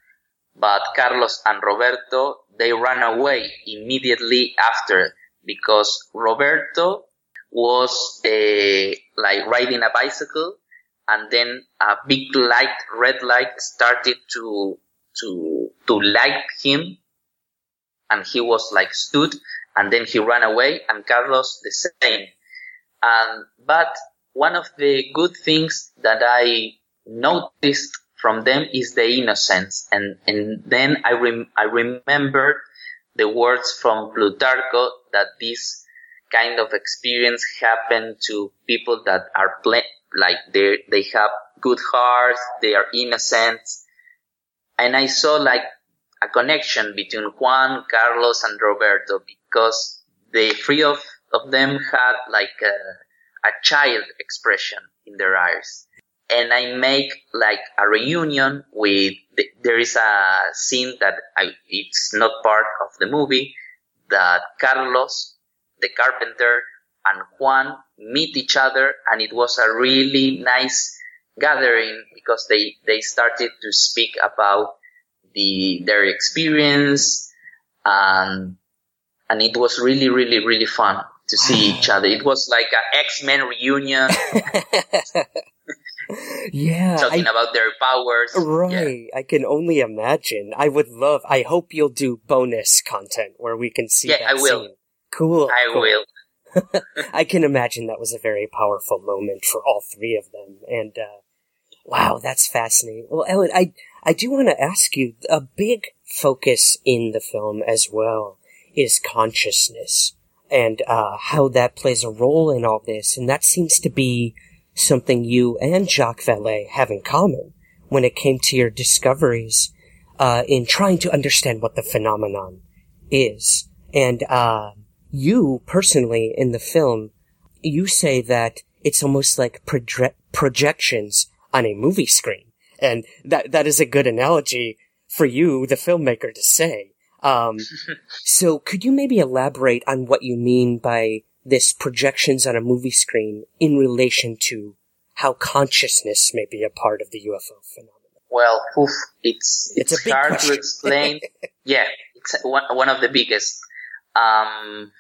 but Carlos and Roberto they ran away immediately after because Roberto was uh, like riding a bicycle, and then a big light, red light, started to to to light him, and he was like stood and then he ran away and Carlos the same. Um, but one of the good things that I noticed from them is the innocence. And, and then I, rem- I remembered the words from Plutarco that this kind of experience happened to people that are like they they have good hearts, they are innocent. And I saw like a connection between Juan, Carlos, and Roberto because the three of, of them had like a, a child expression in their eyes. And I make like a reunion with, the, there is a scene that I, it's not part of the movie that Carlos, the carpenter, and Juan meet each other and it was a really nice gathering because they, they started to speak about the their experience and and it was really really really fun to see each other. It was like an X Men reunion. yeah, talking I, about their powers. Right, yeah. I can only imagine. I would love. I hope you'll do bonus content where we can see. Yeah, I will. Scene. Cool. I cool. will. I can imagine that was a very powerful moment for all three of them, and uh, wow, that's fascinating. Well, Alan, I I do want to ask you a big focus in the film as well is consciousness and uh, how that plays a role in all this. And that seems to be something you and Jacques Vallée have in common when it came to your discoveries uh, in trying to understand what the phenomenon is. And uh, you personally in the film, you say that it's almost like proje- projections on a movie screen and that that is a good analogy for you, the filmmaker, to say. Um, so could you maybe elaborate on what you mean by this projections on a movie screen in relation to how consciousness may be a part of the UFO phenomenon? Well, oof, it's, it's, it's hard to explain. yeah, it's one, one of the biggest. Um,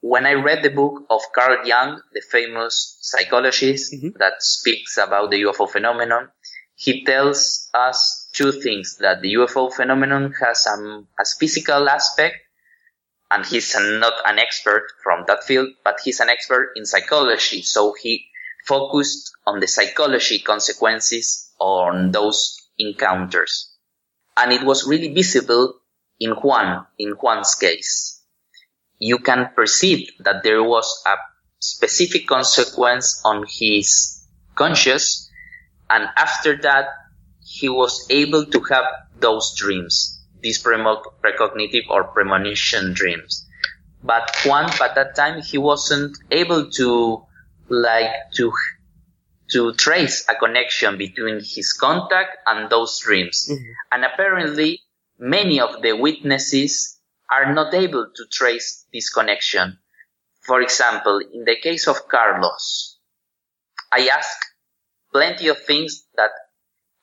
when I read the book of Carl Jung, the famous psychologist mm-hmm. that speaks about the UFO phenomenon, he tells us two things that the UFO phenomenon has a physical aspect and he's not an expert from that field, but he's an expert in psychology. So he focused on the psychology consequences on those encounters. And it was really visible in Juan, in Juan's case. You can perceive that there was a specific consequence on his conscious. And after that, he was able to have those dreams, these precognitive or premonition dreams. But Juan, at that time, he wasn't able to, like, to to trace a connection between his contact and those dreams. Mm-hmm. And apparently, many of the witnesses are not able to trace this connection. For example, in the case of Carlos, I ask plenty of things that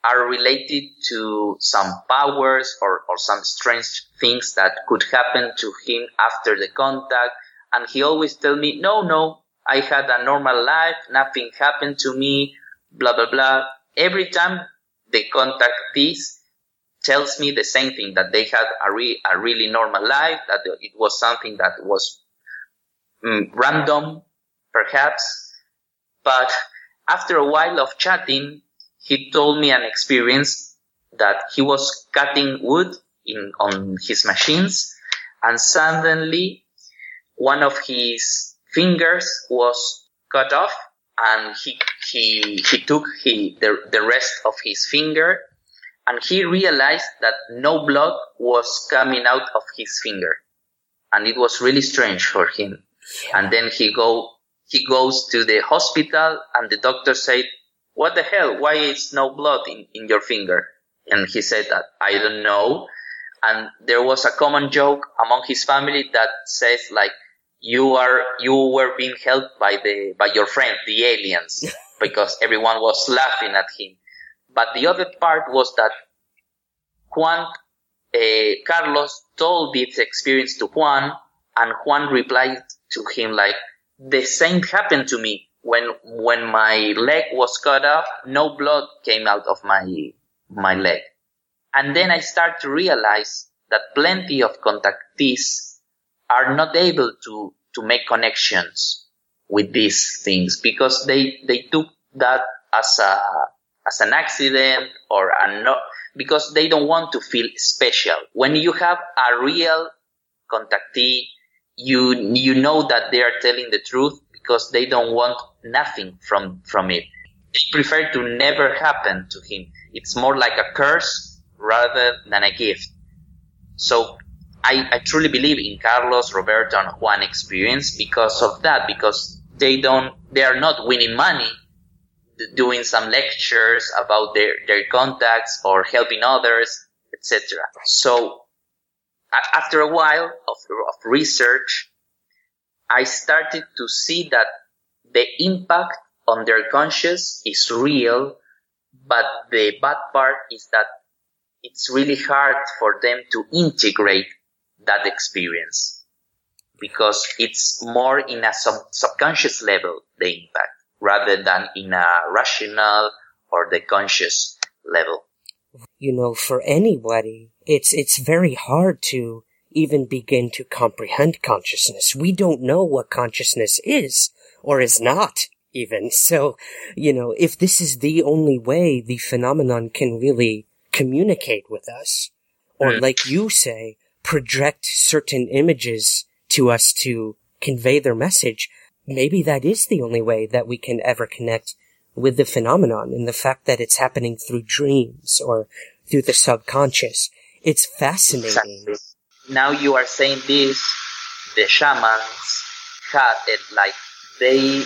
are related to some powers or, or some strange things that could happen to him after the contact. And he always tell me, no, no, I had a normal life, nothing happened to me, blah, blah, blah. Every time the contactees tells me the same thing, that they had a, re- a really normal life, that it was something that was mm, random, perhaps. But after a while of chatting, he told me an experience that he was cutting wood in, on his machines and suddenly one of his fingers was cut off and he he he took he the, the rest of his finger and he realized that no blood was coming out of his finger. And it was really strange for him. Yeah. and then he go he goes to the hospital and the doctor said what the hell? Why is no blood in, in your finger? And he said that i don't know. And there was a common joke among his family that says like you are you were being helped by the by your friend the aliens because everyone was laughing at him but the other part was that juan uh, carlos told this experience to juan and juan replied to him like the same happened to me. When when my leg was cut off no blood came out of my my leg. And then i start to realize that plenty of contactees are not able to to make connections with these things because they they took that as a as an accident or a no because they don't want to feel special. When you have a real contactee, you you know that they are telling the truth because they don't want nothing from from it. They prefer to never happen to him. It's more like a curse rather than a gift. So I, I truly believe in Carlos, Roberto, and Juan experience because of that, because they don't, they are not winning money doing some lectures about their, their contacts or helping others, etc. So after a while of, of research, I started to see that the impact on their conscience is real, but the bad part is that it's really hard for them to integrate that experience because it's more in a sub- subconscious level, the impact, rather than in a rational or the conscious level. You know, for anybody, it's, it's very hard to even begin to comprehend consciousness. We don't know what consciousness is or is not even. So, you know, if this is the only way the phenomenon can really communicate with us, or mm. like you say, project certain images to us to convey their message, maybe that is the only way that we can ever connect with the phenomenon and the fact that it's happening through dreams or through the subconscious. It's fascinating. Now you are saying this, the shamans had it like they,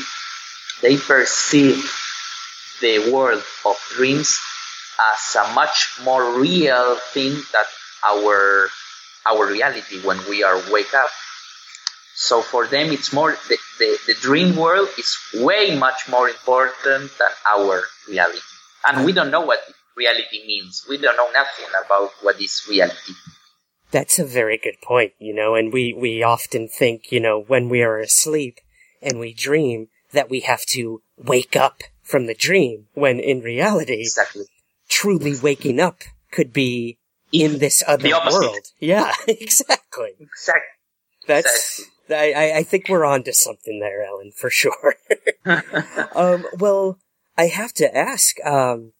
they perceive the world of dreams as a much more real thing that our our reality when we are wake up. So for them, it's more the, the, the dream world is way much more important than our reality. And we don't know what reality means. We don't know nothing about what is reality. That's a very good point, you know, and we, we often think, you know, when we are asleep and we dream that we have to wake up from the dream, when in reality, Exactly. truly waking up could be in this other world. Yeah, exactly. Exactly. That's, I, I- I think we're on to something there, Alan, for sure. um, well, I have to ask, um,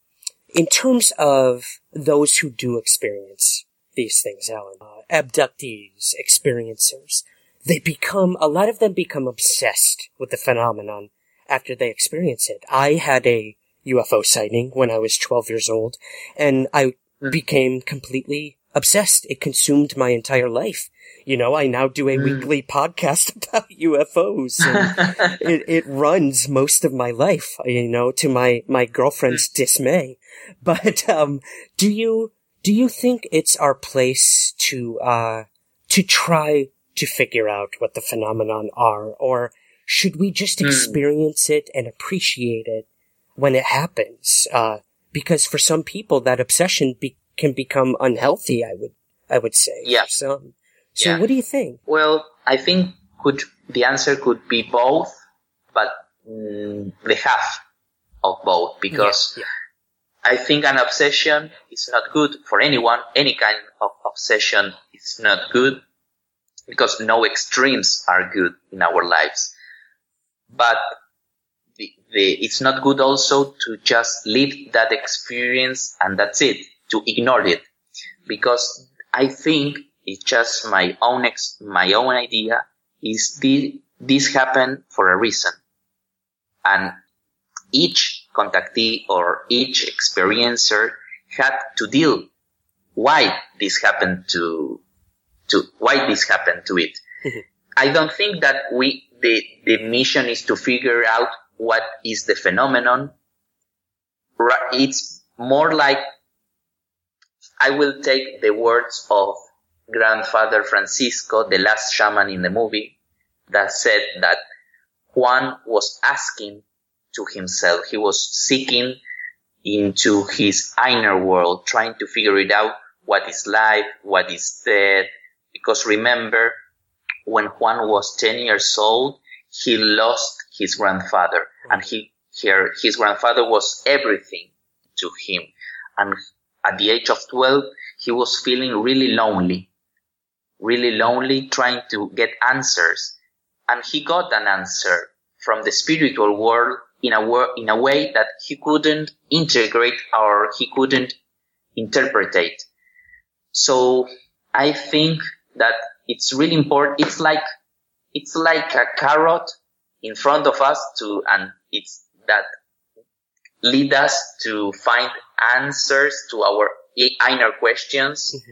in terms of those who do experience these things, Ellen, uh, abductees, experiencers, they become, a lot of them become obsessed with the phenomenon after they experience it. I had a UFO sighting when I was 12 years old, and I became completely obsessed. It consumed my entire life. You know, I now do a weekly podcast about UFOs. And it, it runs most of my life, you know, to my, my girlfriend's dismay. But, um, do you, do you think it's our place to, uh, to try to figure out what the phenomenon are, or should we just experience it and appreciate it when it happens? Uh, because for some people that obsession be- can become unhealthy, I would, I would say. Yeah. For some. So Yeah. what do you think? Well, I think could the answer could be both, but mm, the half of both because Yeah, I think an obsession is not good for anyone. Any kind of obsession is not good because no extremes are good in our lives. But the, the, it's not good also to just live that experience and that's it, to ignore it. Because I think it's just my own ex, my own idea is the, this happened for a reason. And each contactee or each experiencer had to deal why this happened to, to, why this happened to it. I don't think that we, the, the mission is to figure out what is the phenomenon. It's more like I will take the words of grandfather Francisco, the last shaman in the movie, that said that Juan was asking to himself. He was seeking into his inner world, trying to figure it out. What is life? What is death? Because remember, when Juan was 10 years old, he lost his grandfather and he, his grandfather was everything to him. And at the age of 12, he was feeling really lonely, really lonely, trying to get answers. And he got an answer from the spiritual world in a wor- in a way that he couldn't integrate or he couldn't interpret. So I think that it's really important. It's like, it's like a carrot in front of us to, and it's that lead us to find answers to our inner questions. Mm-hmm.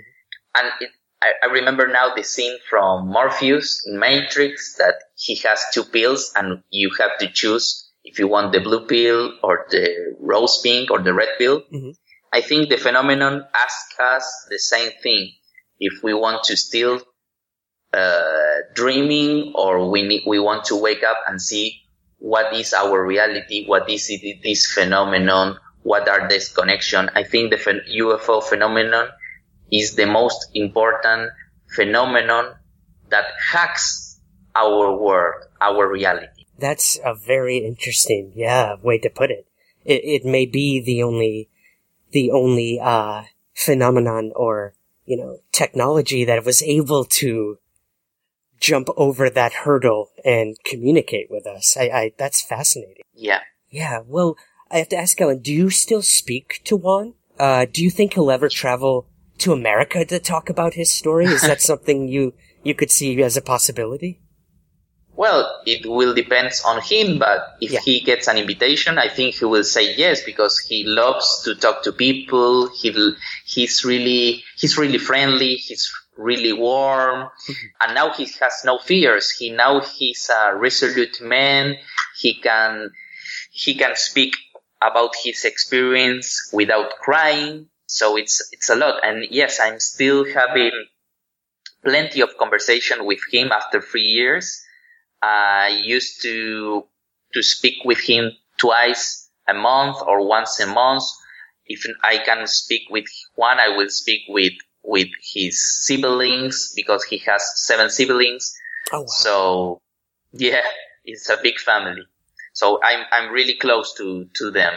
And it, I, I remember now the scene from Morpheus in Matrix that he has two pills and you have to choose if you want the blue pill or the rose pink or the red pill. Mhm. I think the phenomenon asks us the same thing. If we want to still uh, dreaming or we need, we want to wake up and see what is our reality, what is it, this phenomenon, what are this connection. I think the UFO phenomenon is the most important phenomenon that hacks our world, our reality. That's a very interesting, yeah, way to put it. It, it may be the only, the only, uh, phenomenon or, you know, technology that was able to jump over that hurdle and communicate with us. I, I, that's fascinating. Yeah. Yeah, well, I have to ask Alan, do you still speak to Juan? Uh, do you think he'll ever travel to America to talk about his story? Is that something you, you could see as a possibility? Well, it will depend on him, but if Yeah. he gets an invitation, I think he will say yes because he loves to talk to people. He he's really he's really friendly. He's really warm, mm-hmm. and now he has no fears. He now he's a resolute man. He can he can speak about his experience without crying. So it's it's a lot. And yes, I'm still having plenty of conversation with him after three years. I used to to speak with him twice a month or once a month. If I can speak with Juan, I will speak with with his siblings because he has seven siblings. Oh, wow. So yeah, it's a big family. So I'm, I'm really close to, to them.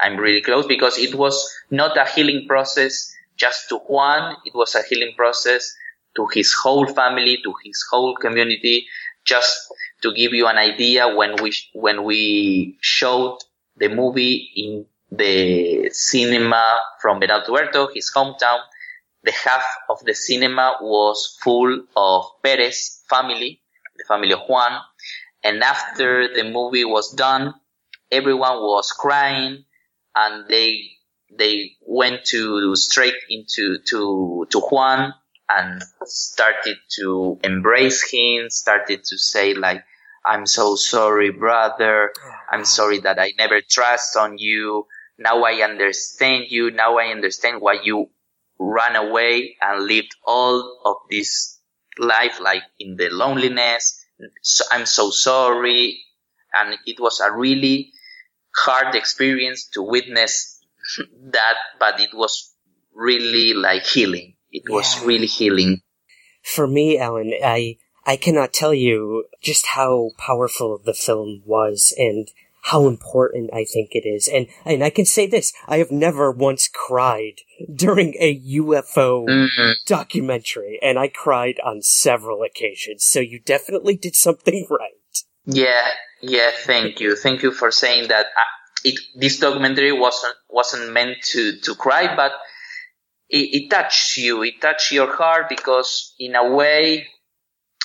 I'm really close because it was not a healing process just to Juan. It was a healing process to his whole family, to his whole community. Just to give you an idea, when we, when we showed the movie in the cinema from Venado Tuerto, his hometown, the half of the cinema was full of Perez family, the family of Juan. And after the movie was done, everyone was crying and they, they went to straight into, to, to Juan and started to embrace him, started to say like, I'm so sorry, brother. I'm sorry that I never trust on you. Now I understand you. Now I understand why you ran away and lived all of this life like in the loneliness. So I'm so sorry. And it was a really hard experience to witness that, but it was really like healing. It yeah. was really healing. For me, Alan, I, I cannot tell you just how powerful the film was and how important I think it is. And, and I can say this, I have never once cried during a UFO mm-hmm. documentary, and I cried on several occasions. So you definitely did something right. Yeah, yeah, thank you. Thank you for saying that. Uh, it, this documentary wasn't, wasn't meant to, to cry, but it, it touched you. It touched your heart because in a way,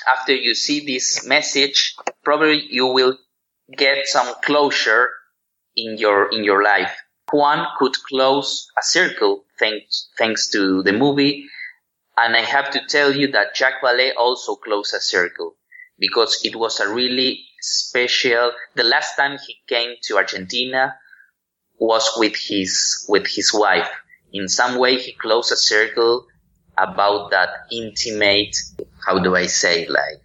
after you see this message, probably you will get some closure in your in your life. Juan could close a circle thanks thanks to the movie, and I have to tell you that Jacques Vallée also closed a circle because it was a really special. The last time he came to Argentina was with his with his wife. In some way, he closed a circle about that intimate. How do I say like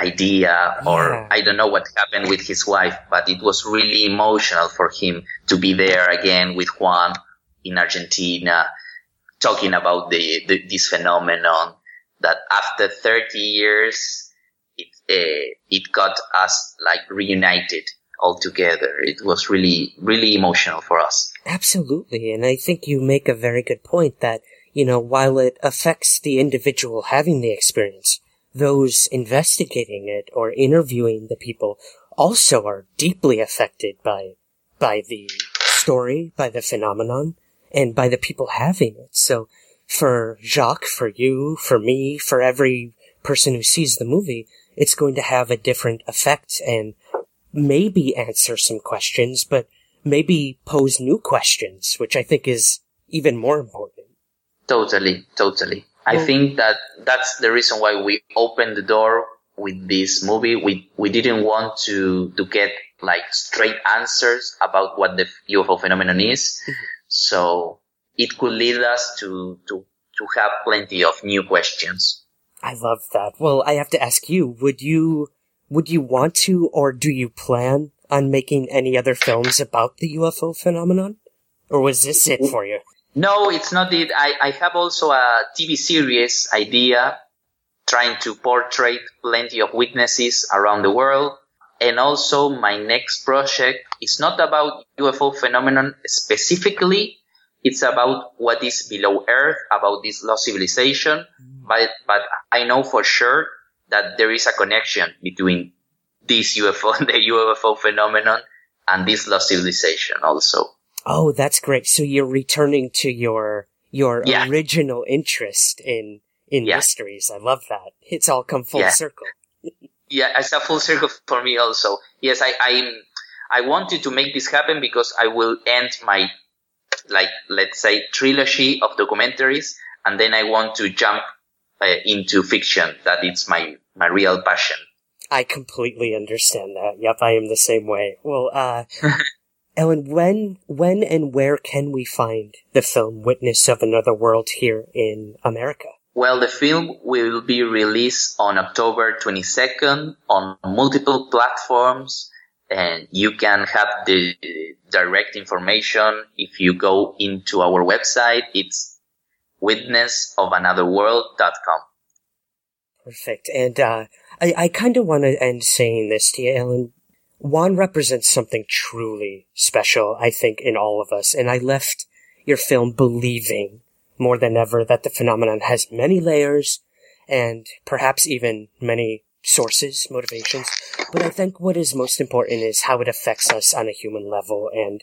idea or yeah. I don't know what happened with his wife, but it was really emotional for him to be there again with Juan in Argentina, talking about the, the this phenomenon that after 30 years, it, uh, it got us like reunited all together. It was really, really emotional for us. Absolutely. And I think you make a very good point that, you know, while it affects the individual having the experience, those investigating it or interviewing the people also are deeply affected by, by the story, by the phenomenon, and by the people having it. So for Jacques, for you, for me, for every person who sees the movie, it's going to have a different effect and maybe answer some questions, but maybe pose new questions, which I think is even more important. Totally, totally. I think that that's the reason why we opened the door with this movie. We, we didn't want to, to get like straight answers about what the UFO phenomenon is. Mm-hmm. So it could lead us to, to, to have plenty of new questions. I love that. Well, I have to ask you, would you, would you want to or do you plan on making any other films about the UFO phenomenon? Or was this it for you? No, it's not it. I, I have also a TV series idea trying to portray plenty of witnesses around the world. And also my next project is not about UFO phenomenon specifically. It's about what is below earth, about this lost civilization. But, but I know for sure that there is a connection between this UFO, the UFO phenomenon and this lost civilization also. Oh, that's great. So you're returning to your your yeah. original interest in in yeah. mysteries. I love that. It's all come full yeah. circle. yeah, it's a full circle for me also. Yes, I I'm, I wanted to make this happen because I will end my like let's say trilogy of documentaries, and then I want to jump uh, into fiction. That it's my my real passion. I completely understand that. Yep, I am the same way. Well, uh, Alan, when, when and where can we find the film Witness of Another World here in America? Well, the film will be released on October 22nd on multiple platforms and you can have the direct information if you go into our website. It's witnessofanotherworld.com. Perfect. And uh, I, I kind of want to end saying this to you, Alan. Juan represents something truly special, I think, in all of us. And I left your film believing more than ever that the phenomenon has many layers and perhaps even many sources, motivations. But I think what is most important is how it affects us on a human level. And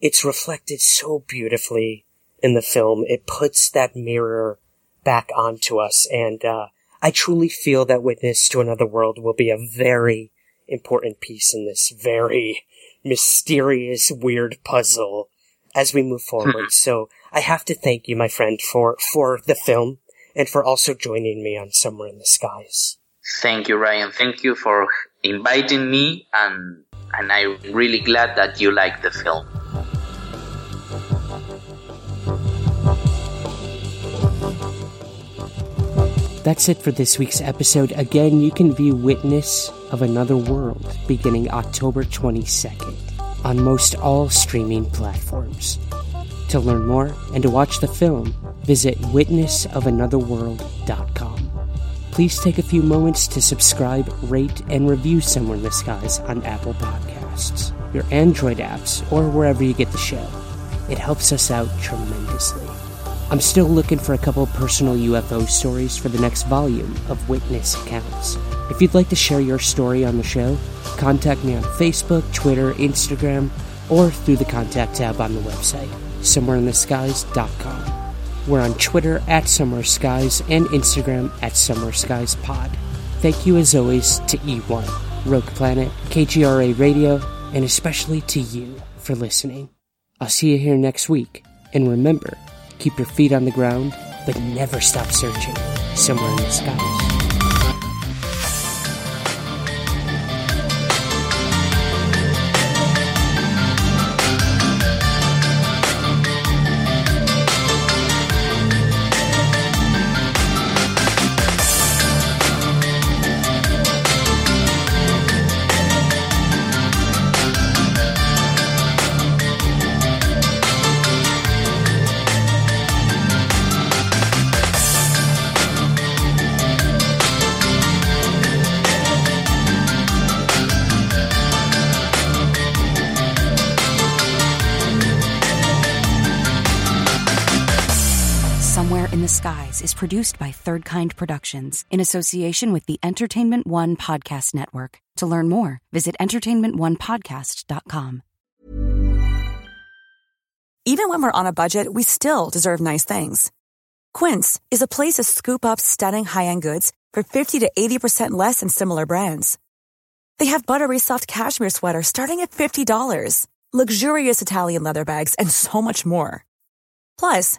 it's reflected so beautifully in the film. It puts that mirror back onto us. And, uh, I truly feel that Witness to Another World will be a very important piece in this very mysterious, weird puzzle as we move forward. So I have to thank you, my friend, for, for the film and for also joining me on Somewhere in the Skies. Thank you, Ryan. Thank you for inviting me and, and I'm really glad that you like the film. That's it for this week's episode. Again, you can view Witness of Another World beginning October 22nd on most all streaming platforms. To learn more and to watch the film, visit witnessofanotherworld.com. Please take a few moments to subscribe, rate, and review Somewhere in the Skies on Apple Podcasts, your Android apps, or wherever you get the show. It helps us out tremendously. I'm still looking for a couple personal UFO stories for the next volume of Witness Accounts. If you'd like to share your story on the show, contact me on Facebook, Twitter, Instagram, or through the contact tab on the website, somewhereintheskies.com. We're on Twitter at Somewhere Skies and Instagram at Somewhere Skies Pod. Thank you as always to E1, Rogue Planet, KGRA Radio, and especially to you for listening. I'll see you here next week, and remember, Keep your feet on the ground, but never stop searching somewhere in the skies. Produced by Third Kind Productions in association with the Entertainment One Podcast Network. To learn more, visit entertainmentonepodcast.com. Even when we're on a budget, we still deserve nice things. Quince is a place to scoop up stunning high end goods for 50 to 80% less than similar brands. They have buttery soft cashmere sweaters starting at $50, luxurious Italian leather bags, and so much more. Plus,